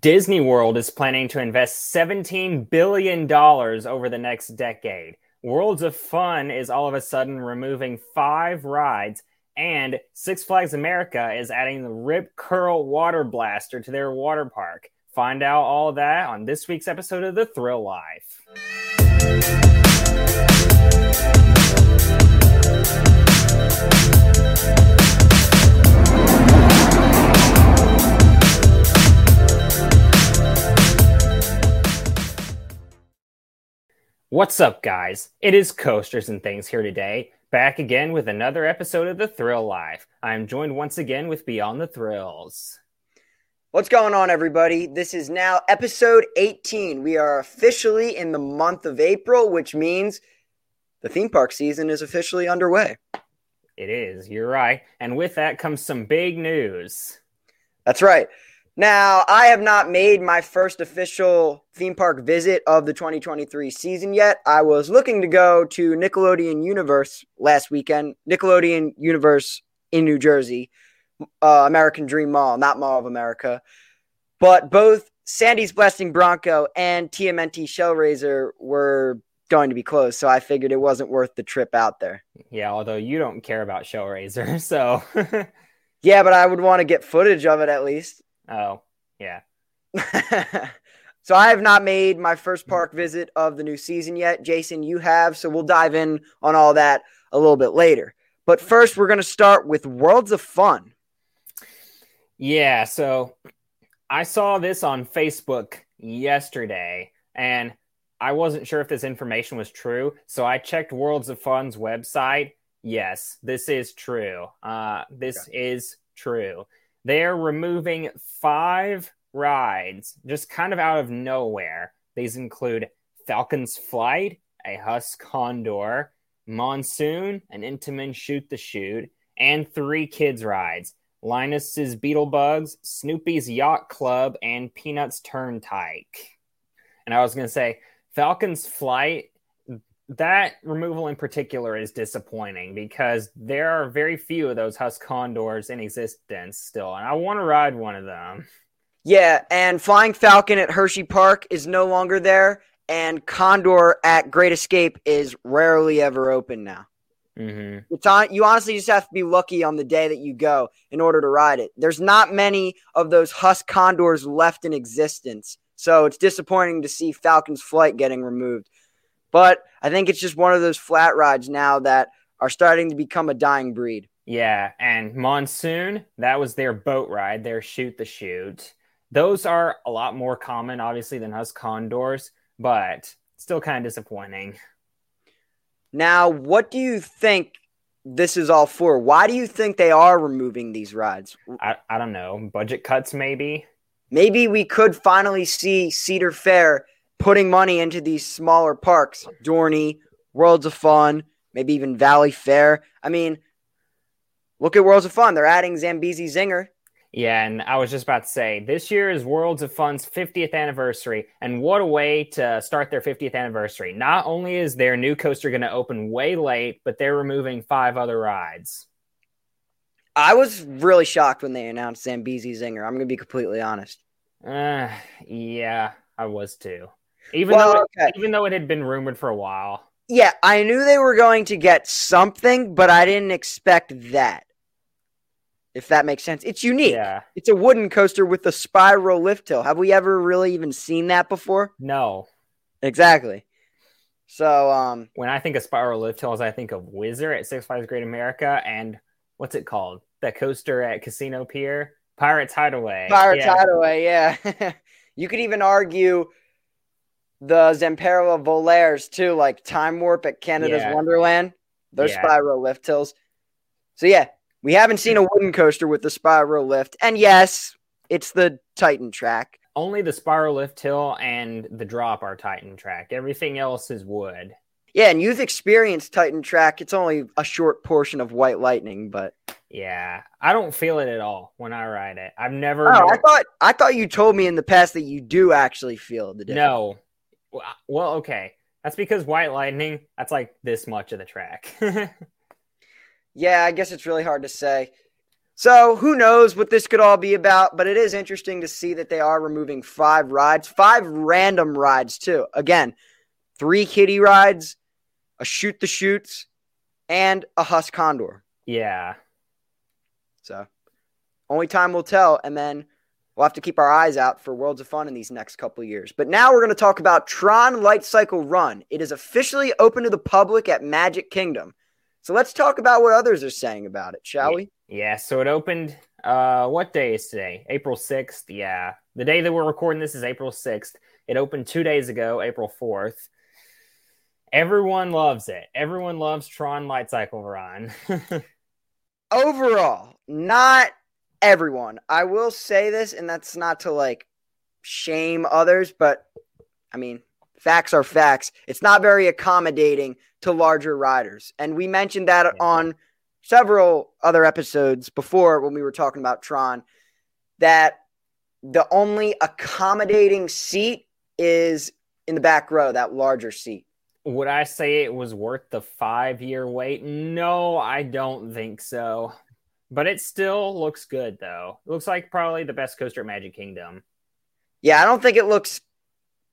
Disney World is planning to invest $17 billion over the next decade. Worlds of Fun is all of a sudden removing five rides, and Six Flags America is adding the RipQurl Water Blaster to their water park. Find out all that on this week's episode of The Thrill Life. What's up, guys? It is Coasters and Things here today, back again with another episode of The Thrill Life. I am joined once again with Beyond the Thrills. What's going on, everybody? This is now episode 18. We are officially in the month of April, which means the theme park season is officially underway. It is, you're right. And with that comes some big news. That's right. Now, I have not made my first official theme park visit of the 2023 season yet. I was looking to go to Nickelodeon Universe last weekend, Nickelodeon Universe in New Jersey, uh, American Dream Mall, not Mall of America. But both Sandy's Blasting Bronco and TMNT Shellraiser were going to be closed, so I figured it wasn't worth the trip out there. Yeah, although you don't care about Shellraiser, so. yeah, but I would want to get footage of it at least. Oh, yeah. so I have not made my first park visit of the new season yet. Jason, you have, so we'll dive in on all that a little bit later. But first, we're going to start with Worlds of Fun. Yeah, so I saw this on Facebook yesterday and I wasn't sure if this information was true. So I checked Worlds of Fun's website. Yes, this is true. Uh, this okay. is true. They're removing five rides just kind of out of nowhere. These include Falcon's Flight, a Huss Condor, Monsoon, an Intamin Shoot the Chute, and three kids' rides Linus's Beetlebugs, Snoopy's Yacht Club, and Peanuts Turnpike. And I was going to say, Falcon's Flight that removal in particular is disappointing because there are very few of those Huss Condors in existence still, and I want to ride one of them. Yeah, and Flying Falcon at Hershey Park is no longer there, and Condor at Great Escape is rarely ever open now. Mm-hmm. It's on, you honestly just have to be lucky on the day that you go in order to ride it. There's not many of those Huss Condors left in existence, so it's disappointing to see Falcon's Flight getting removed. But I think it's just one of those flat rides now that are starting to become a dying breed. Yeah, and Monsoon, that was their boat ride, their shoot the chute. Those are a lot more common, obviously, than Huss Condors, but still kind of disappointing. Now, what do you think this is all for? Why do you think they are removing these rides? I, I don't know. Budget cuts, maybe? Maybe we could finally see Cedar Fair putting money into these smaller parks, Dorney, Worlds of Fun, maybe even Valley Fair. I mean, look at Worlds of Fun. They're adding Zambezi Zinger. Yeah, and I was just about to say, this year is Worlds of Fun's 50th anniversary, and what a way to start their 50th anniversary. Not only is their new coaster going to open way late, but they're removing five other rides. I was really shocked when they announced Zambezi Zinger. I'm going to be completely honest. Uh, yeah, I was too. Even well, though it, okay. even though it had been rumored for a while. Yeah, I knew they were going to get something, but I didn't expect that. If that makes sense. It's unique. Yeah. It's a wooden coaster with a spiral lift hill. Have we ever really even seen that before? No. Exactly. So um when I think of spiral lift hills, I think of Whizzer at Six Flags Great America and what's it called? That coaster at Casino Pier? Pirates Hideaway. Pirates yeah. Hideaway, yeah. you could even argue the Zamperla Volares too, like Time Warp at Canada's yeah. Wonderland. Those yeah. spiral lift hills. So yeah, we haven't seen a wooden coaster with the spiral lift, and yes, it's the Titan track. Only the spiral lift hill and the drop are Titan track. Everything else is wood. Yeah, and you've experienced Titan track. It's only a short portion of White Lightning, but yeah, I don't feel it at all when I ride it. I've never. Oh, I thought I thought you told me in the past that you do actually feel the difference. No, well, okay. That's because White Lightning, that's like this much of the track. yeah, I guess it's really hard to say. So who knows what this could all be about, but it is interesting to see that they are removing five rides, five random rides too. Again, three kiddie rides, a shoot the chutes, and a Huss Condor. Yeah. So only time will tell. And then we'll have to keep our eyes out for Worlds of Fun in these next couple years. But now we're going to talk about Tron Light Cycle Run. It is officially open to the public at Magic Kingdom. So let's talk about what others are saying about it, shall yeah. we? Yeah, so it opened uh what day is today? April 6th. Yeah. The day that we're recording this is April 6th. It opened 2 days ago, April 4th. Everyone loves it. Everyone loves Tron Light Cycle Run. Overall, not everyone. I will say this, and that's not to like shame others, but I mean, facts are facts. It's not very accommodating to larger riders. And we mentioned that yeah. on several other episodes before when we were talking about Tron that the only accommodating seat is in the back row, that larger seat. Would I say it was worth the five year wait? No, I don't think so. But it still looks good, though. It looks like probably the best coaster at Magic Kingdom. Yeah, I don't think it looks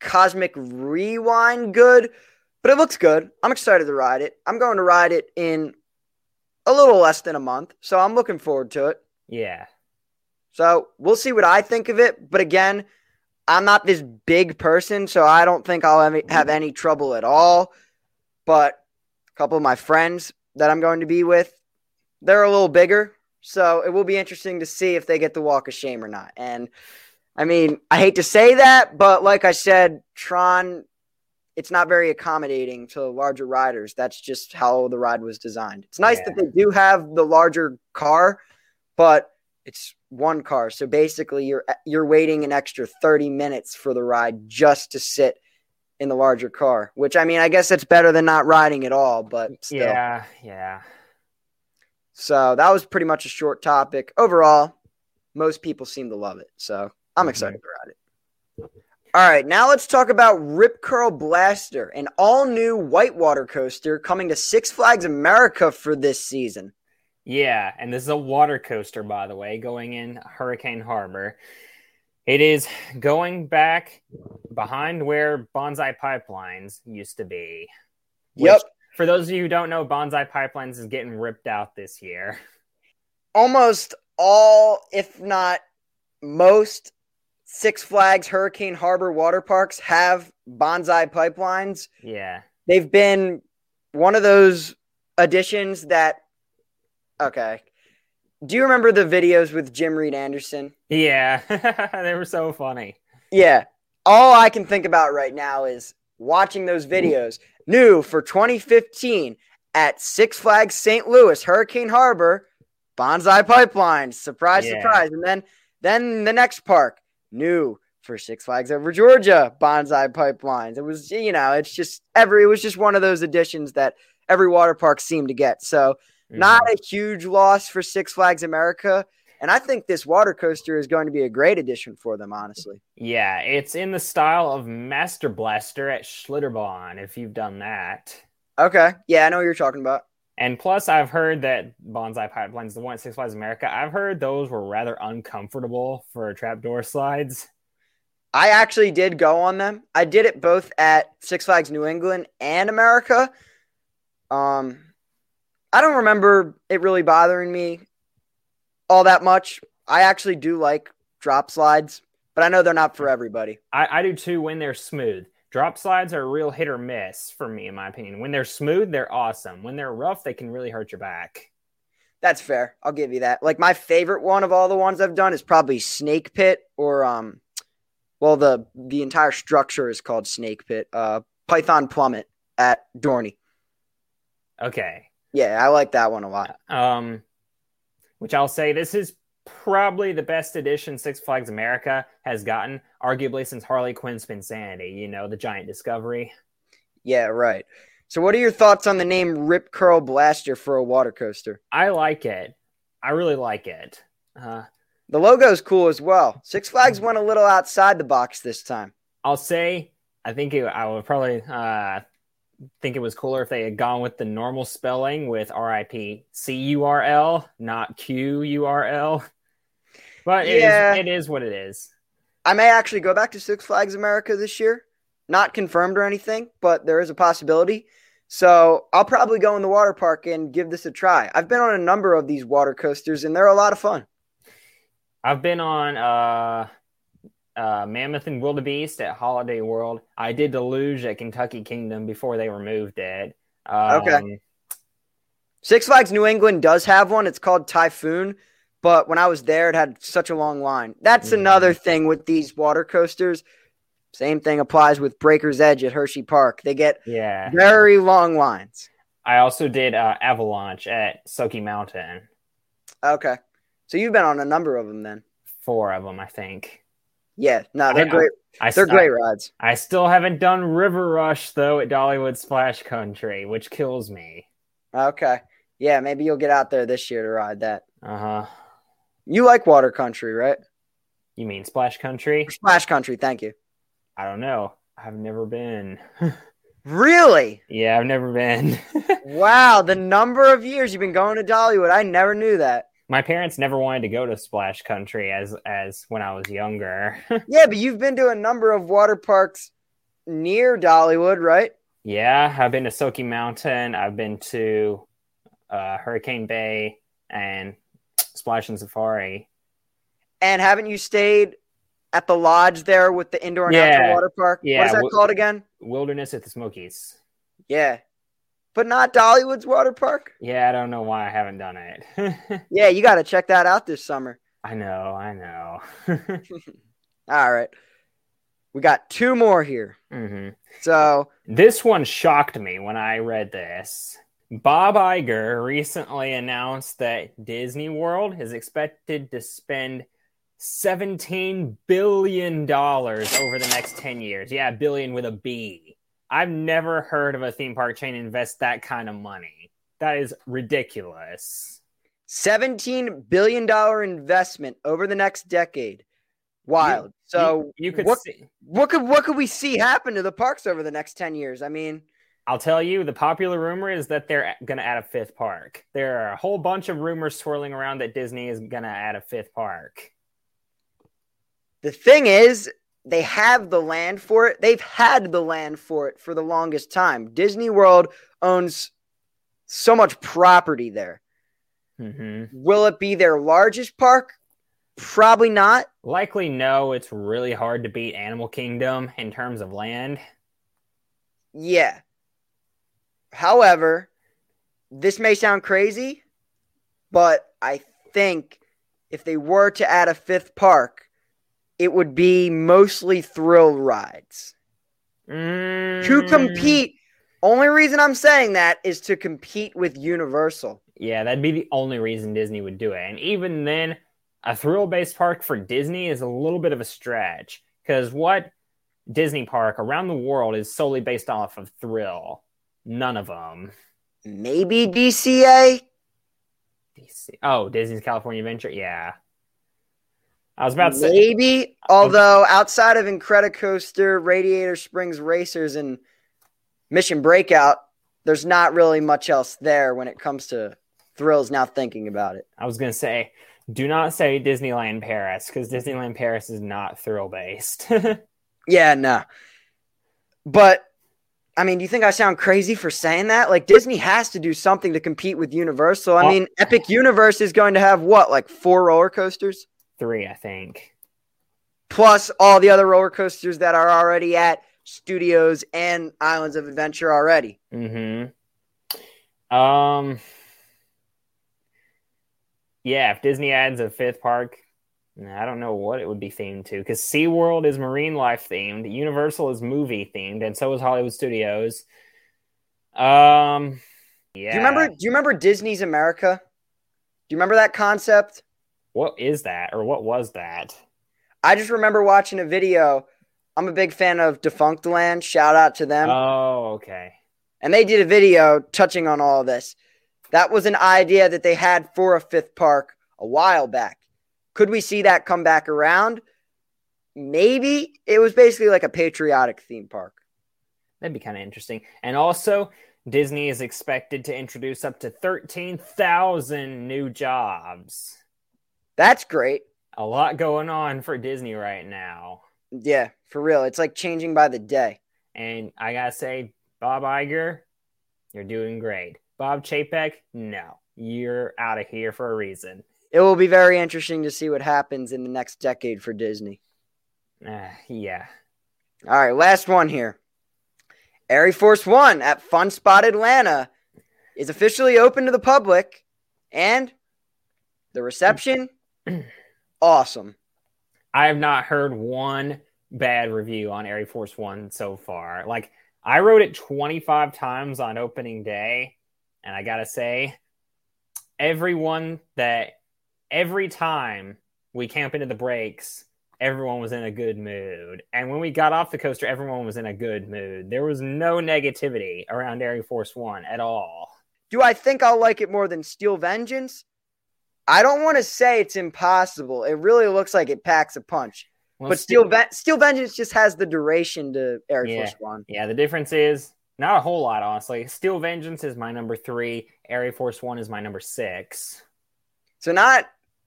Cosmic Rewind good, but it looks good. I'm excited to ride it. I'm going to ride it in a little less than a month, so I'm looking forward to it. Yeah. So we'll see what I think of it. But again, I'm not this big person, so I don't think I'll have any trouble at all. But a couple of my friends that I'm going to be with, they're a little bigger. So it will be interesting to see if they get the walk of shame or not. And I mean, I hate to say that, but like I said, Tron, it's not very accommodating to larger riders. That's just how the ride was designed. It's nice yeah. that they do have the larger car, but it's one car. So basically you're you're waiting an extra 30 minutes for the ride just to sit in the larger car, which I mean, I guess it's better than not riding at all, but still. Yeah, yeah. So that was pretty much a short topic. Overall, most people seem to love it. So I'm mm-hmm. excited about it. All right, now let's talk about RipQurl Blaster, an all new whitewater coaster coming to Six Flags America for this season. Yeah, and this is a water coaster, by the way, going in Hurricane Harbor. It is going back behind where Bonsai Pipelines used to be. Yep. For those of you who don't know, Bonsai Pipelines is getting ripped out this year. Almost all, if not most, Six Flags Hurricane Harbor water parks have Bonsai Pipelines. Yeah. They've been one of those additions that Okay. Do you remember the videos with Jim Reed Anderson? Yeah, they were so funny. Yeah. All I can think about right now is watching those videos. New for 2015 at Six Flags St. Louis, Hurricane Harbor, Bonsai Pipeline. Surprise, yeah. surprise. And then then the next park, new for Six Flags over Georgia, Bonsai Pipelines. It was, you know, it's just every it was just one of those additions that every water park seemed to get. So Mm-hmm. Not a huge loss for Six Flags America. And I think this water coaster is going to be a great addition for them, honestly. Yeah, it's in the style of Master Blaster at Schlitterbahn, if you've done that. Okay. Yeah, I know what you're talking about. And plus, I've heard that Bonsai Pipelines, the one at Six Flags America, I've heard those were rather uncomfortable for trapdoor slides. I actually did go on them. I did it both at Six Flags New England and America. Um, I don't remember it really bothering me all that much. I actually do like drop slides, but I know they're not for everybody. I, I do too when they're smooth. Drop slides are a real hit or miss for me, in my opinion. When they're smooth, they're awesome. When they're rough, they can really hurt your back. That's fair. I'll give you that. Like my favorite one of all the ones I've done is probably Snake Pit or um well the the entire structure is called Snake Pit. Uh Python Plummet at Dorney. Okay. Yeah, I like that one a lot. Um, which I'll say this is probably the best edition Six Flags America has gotten, arguably since Harley Quinn's Spinsanity. You know, the giant discovery. Yeah, right. So, what are your thoughts on the name RipQurl Blaster for a water coaster? I like it. I really like it. Uh, the logo is cool as well. Six Flags went a little outside the box this time. I'll say, I think it, I would probably uh, think it was cooler if they had gone with the normal spelling with RIP C U R L, not Q U R L. But it, Yeah. is, it is what it is. I may actually go back to Six Flags America this year. Not confirmed or anything, but there is a possibility. So I'll probably go in the water park and give this a try. I've been on a number of these water coasters and they're a lot of fun. I've been on uh, uh, Mammoth and Wildebeest at Holiday World. I did Deluge at Kentucky Kingdom before they removed it. Um, Okay. Six Flags New England does have one. It's called Typhoon. But when I was there, it had such a long line. That's Mhm. another thing with these water coasters. Same thing applies with Breaker's Edge at Hershey Park. They get Yeah. very long lines. I also did uh, Avalanche at Soaky Mountain. Okay. So you've been on a number of them then. Four of them, I think. Yeah. No, they're I- great. I, They're I- great rides. I still haven't done River Rush though at Dollywood Splash Country, which kills me. Okay. Yeah, maybe you'll get out there this year to ride that. Uh huh. You like water country, right? You mean Splash Country? Splash country, thank you. I don't know. I've never been. Really? yeah, I've never been. Wow, the number of years you've been going to Dollywood, I never knew that. My parents never wanted to go to Splash Country as as when I was younger. Yeah, but you've been to a number of water parks near Dollywood, right? yeah, I've been to Soaky Mountain. I've been to uh, Hurricane Bay and Splash and Safari. And haven't you stayed at the lodge there with the indoor and Yeah. outdoor water park? Yeah, What is that w- called again? Wilderness at the Smokies. Yeah. But not Dollywood's water park? Yeah, I don't know why I haven't done it. Yeah, you got to check that out this summer. I know, I know. All right. We got two more here. hmm So, This one shocked me when I read this. Bob Iger recently announced that Disney World is expected to spend $17 billion over the next 10 years. Yeah, billion with a B. I've never heard of a theme park chain invest that kind of money. That is ridiculous. $17 billion investment over the next decade. Wild. so, you, you could what, see. what could what could we see happen to the parks over the next 10 years? I mean, I'll tell you, the popular rumor is that they're going to add a fifth park. There are a whole bunch of rumors swirling around that Disney is going to add a fifth park. the thing is, they have the land for it. They've had the land for it for the longest time. Disney World owns so much property there. hmm Will it be their largest park? Probably not. Likely, no. It's really hard to beat Animal Kingdom in terms of land. Yeah. However, this may sound crazy, but I think if they were to add a fifth park, it would be mostly thrill rides. To Mm, compete, only reason I'm saying that is to compete with Universal. Yeah, that'd be the only reason Disney would do it. And even then, a thrill based park for Disney is a little bit of a stretch. Because what Disney park around the world is solely based off of thrill? None of them. Maybe DCA? DC. Oh, Disney's California Adventure. Yeah. I was about to say. Maybe. Although outside of Incredicoaster, Radiator Springs Racers, and Mission Breakout, there's not really much else there when it comes to thrills. Now thinking about it, I was gonna say, do not say Disneyland Paris because Disneyland Paris is not thrill based. yeah, no. But I mean, do you think I sound crazy for saying that? Like Disney has to do something to compete with Universal. I mean, Epic Universe is going to have what, like four roller coasters, Three, I think. plus all the other roller coasters that are already at studios and Islands of Adventure already. Mm-hmm. Um. Yeah, if Disney adds a fifth park, I don't know what it would be themed to because SeaWorld is marine life themed, Universal is movie themed, and so is Hollywood Studios. Um. Yeah. Do you remember? Do you remember Disney's America? Do you remember that concept? What is that or what was that? I just remember watching a video. I'm a big fan of Defunct Land. Shout out to them. Oh, okay. and they did a video touching on all of this. That was an idea that they had for a fifth park a while back. Could we see that come back around? Maybe. It was basically like a patriotic theme park. That'd be kind of interesting. And also, Disney is expected to introduce up to 13,000 new jobs. That's great. A lot going on for Disney right now. Yeah, for real. It's like changing by the day. And I got to say, Bob Iger, you're doing great. Bob Chapek, no, you're out of here for a reason. It will be very interesting to see what happens in the next decade for Disney. Uh, yeah. All right, last one here. Air Force One at Fun Spot Atlanta is officially open to the public, and the reception, awesome. I have not heard one bad review on Air Force One so far. Like I rode it 25 times on opening day, and I gotta say, everyone that every time we camp into the brakes, everyone was in a good mood. And when we got off the coaster, everyone was in a good mood. There was no negativity around Air Force One at all. Do I think I'll like it more than Steel Vengeance? I don't want to say it's impossible. It really looks like it packs a punch. Well, but Steel, Ven- Steel Vengeance just has the duration to Air yeah, Force One. Yeah, the difference is not a whole lot, honestly. Steel Vengeance is my number three. Air Force One is my number six. So not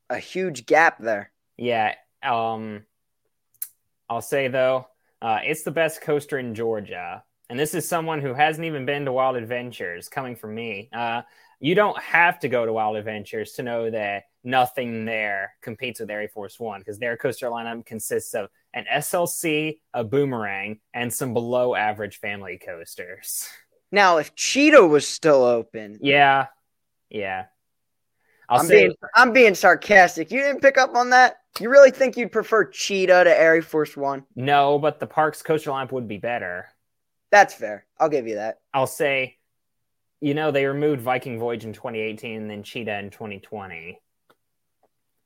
a huge gap there. Yeah. Um, I'll say though, uh, it's the best coaster in Georgia, and this is someone who hasn't even been to Wild Adventures. Coming from me, uh, you don't have to go to Wild Adventures to know that nothing there competes with Air Force One because their coaster lineup consists of an SLC, a boomerang, and some below average family coasters. Now, if Cheetah was still open, yeah, yeah, i am being I'm being sarcastic. You didn't pick up on that. You really think you'd prefer Cheetah to Air Force One? No, but the park's coaster lineup would be better. That's fair. I'll give you that. I'll say, you know, they removed Viking Voyage in 2018 and then Cheetah in 2020.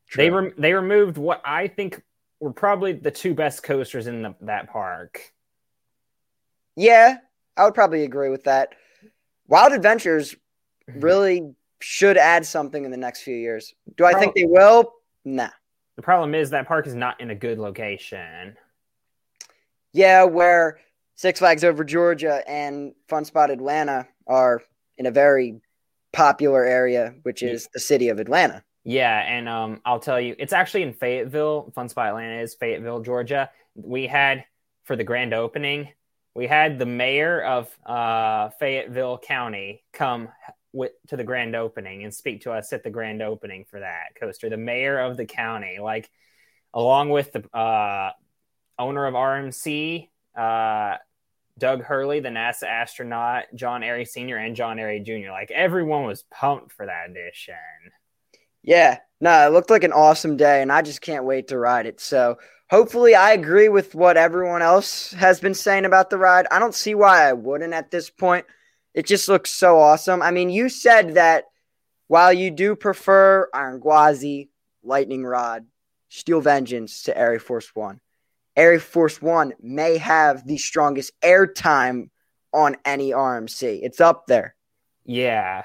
True. They re- they removed what I think were probably the two best coasters in the, that park. Yeah, I would probably agree with that. Wild Adventures mm-hmm. really should add something in the next few years. Do I think they will? Nah. The problem is that park is not in a good location. Yeah, where Six Flags Over Georgia and Fun Spot Atlanta are in a very popular area, which is the city of Atlanta. Yeah, and um, I'll tell you, it's actually in Fayetteville. Fun Spot Atlanta is Fayetteville, Georgia. We had for the grand opening, we had the mayor of uh, Fayetteville County come with, to the grand opening and speak to us at the grand opening for that coaster. The mayor of the county, like along with the uh, owner of RMC, uh, Doug Hurley, the NASA astronaut, John Arie Sr., and John Arie Jr. Like everyone was pumped for that edition. Yeah, no, it looked like an awesome day, and I just can't wait to ride it. So hopefully, I agree with what everyone else has been saying about the ride. I don't see why I wouldn't at this point. It just looks so awesome. I mean, you said that while you do prefer Iron Gwazi, Lightning Rod, Steel Vengeance to Air Force One, Air Force One may have the strongest airtime on any RMC. It's up there. Yeah,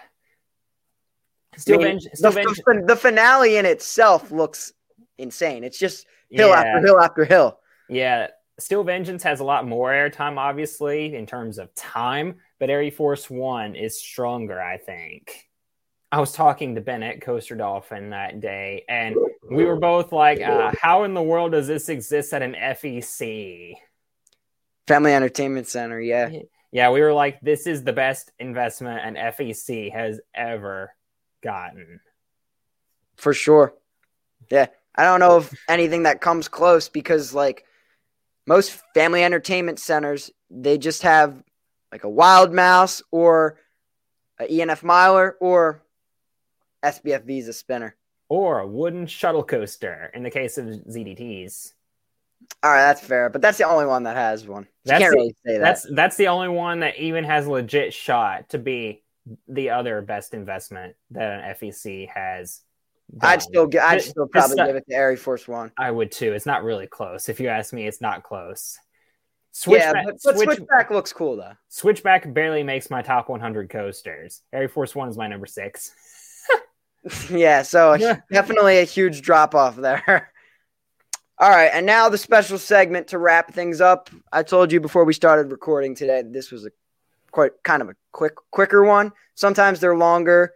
Still, I mean, Still the, the, the, finale in itself looks insane. It's just hill yeah. after hill after hill. Yeah. Still Vengeance has a lot more airtime, obviously, in terms of time, but Air Force One is stronger, I think. I was talking to Bennett Coaster Dolphin that day, and we were both like, uh, How in the world does this exist at an FEC? Family Entertainment Center, yeah. Yeah, we were like, This is the best investment an FEC has ever gotten. For sure. Yeah. I don't know if anything that comes close because like most family entertainment centers, they just have like a wild mouse or a E&F Miler or SBF a spinner. Or a wooden shuttle coaster in the case of ZDTs. All right, that's fair, but that's the only one that has one. You that's can't the, really say that. That's that's the only one that even has a legit shot to be the other best investment that an FEC has. Done. I'd still, I'd still probably not, give it to Air Force One. I would too. It's not really close. If you ask me, it's not close. Switchback, yeah, but, but switch, Switchback looks cool though. Switchback barely makes my top 100 coasters. Air Force One is my number six. yeah, so definitely a huge drop off there. All right, and now the special segment to wrap things up. I told you before we started recording today this was a quite kind of a quick quicker one. Sometimes they're longer.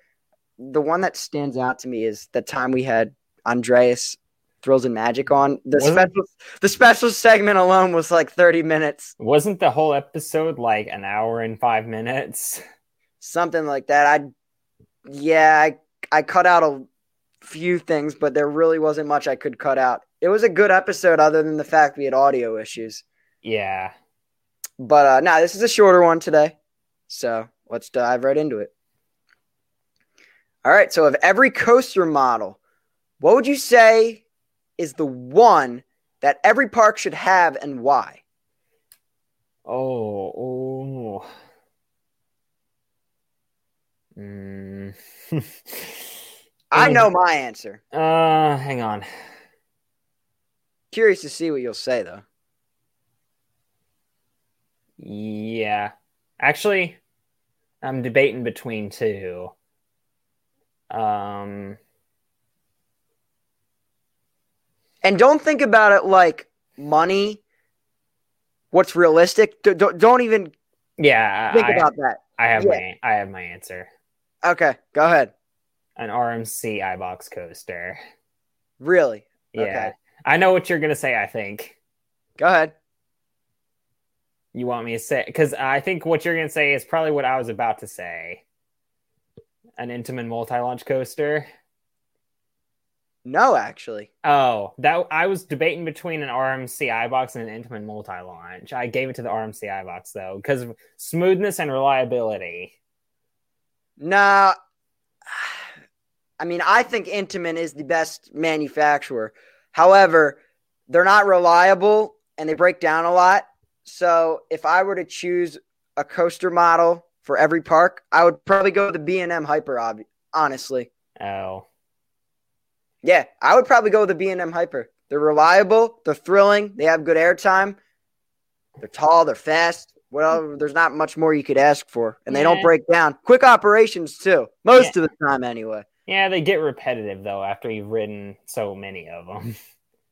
The one that stands out to me is the time we had Andreas Thrills and Magic on. The Wasn't- special the special segment alone was like 30 minutes. Wasn't the whole episode like an hour and five minutes? Something like that. I yeah, I I cut out a few things, but there really wasn't much I could cut out. It was a good episode other than the fact we had audio issues. Yeah. But uh now this is a shorter one today. So let's dive right into it. All right, so of every coaster model, what would you say is the one that every park should have and why? Oh, oh. Mm. I know my answer. Uh, hang on. Curious to see what you'll say though. Yeah. Actually, I'm debating between two. Um, And don't think about it like money. What's realistic? D- don't don't even yeah, think I, about that. I have yeah. my I have my answer. Okay, go ahead. An RMC iBox coaster. Really? Yeah. Okay. I know what you're gonna say, I think. Go ahead. You want me to say because I think what you're gonna say is probably what I was about to say. An Intamin multi-launch coaster. No, actually. Oh, that I was debating between an RMC iBox and an Intamin multi-launch. I gave it to the RMC iBox though because smoothness and reliability. Nah. I mean, I think Intamin is the best manufacturer. However, they're not reliable and they break down a lot. So, if I were to choose a coaster model for every park, I would probably go with the B&M Hyper honestly. Oh, Yeah, I would probably go with the B&M Hyper. They're reliable, they're thrilling, they have good airtime. They're tall, they're fast. Well, there's not much more you could ask for, and they don't break down. Quick operations too, most of the time anyway. yeah, they get repetitive though after you've ridden so many of them.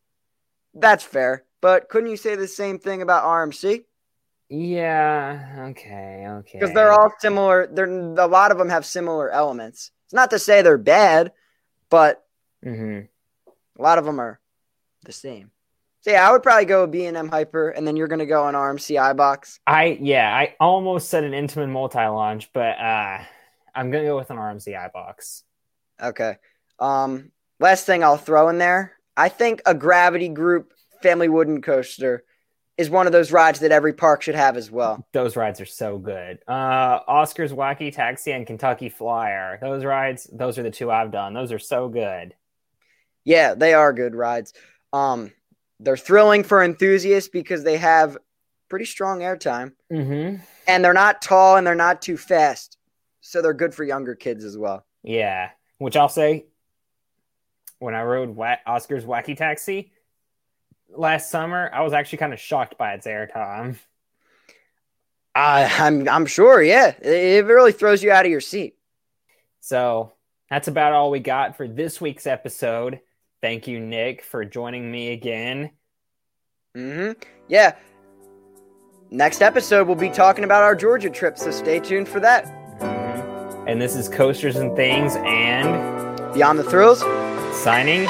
That's fair. But couldn't you say the same thing about RMC? yeah. Okay. Okay. Because they're all similar. They're a lot of them have similar elements. It's not to say they're bad, but hmm a lot of them are the same. So yeah, I would probably go B&M Hyper, and then you're gonna go on RMC box. I yeah, I almost said an Intamin multi-launch, but uh, I'm gonna go with an RMC box. Okay. Um, last thing I'll throw in there. I think a Gravity Group Family Wooden Coaster is one of those rides that every park should have as well. Those rides are so good. Uh, Oscar's Wacky Taxi and Kentucky Flyer. Those rides, those are the two I've done. Those are so good. Yeah, they are good rides. Um, they're thrilling for enthusiasts because they have pretty strong airtime, Mm-hmm. and they're not tall and they're not too fast, so they're good for younger kids as well. Yeah, which I'll say, when I rode Wa- Oscar's Wacky Taxi last summer, I was actually kind of shocked by its airtime. I, I'm I'm sure. Yeah, it really throws you out of your seat. So that's about all we got for this week's episode. Thank you, Nick, for joining me again. hmm Yeah. Next episode, we'll be talking about our Georgia trip, so stay tuned for that. Mhm. And this is Coasters and Things and Beyond the thrills. signing